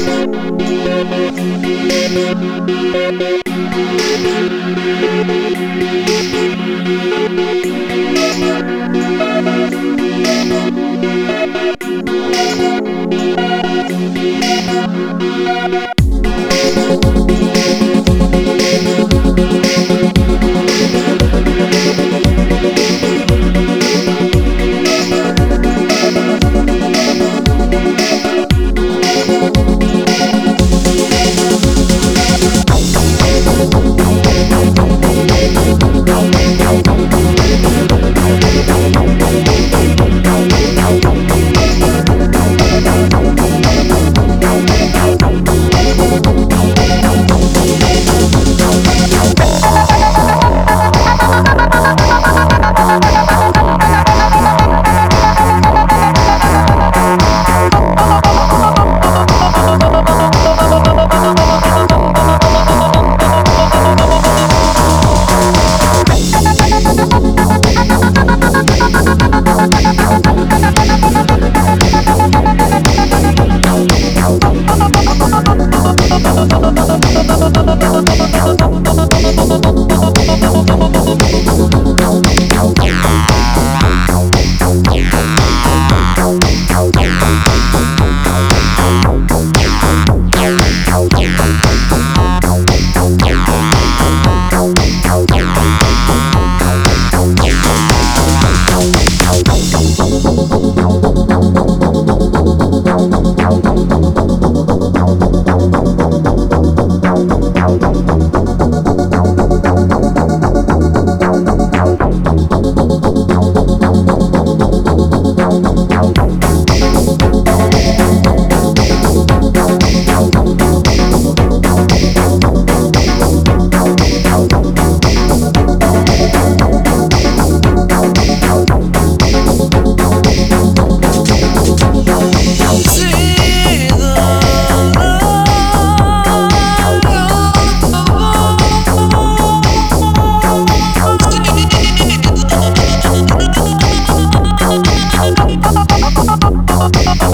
Thank you.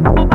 Thank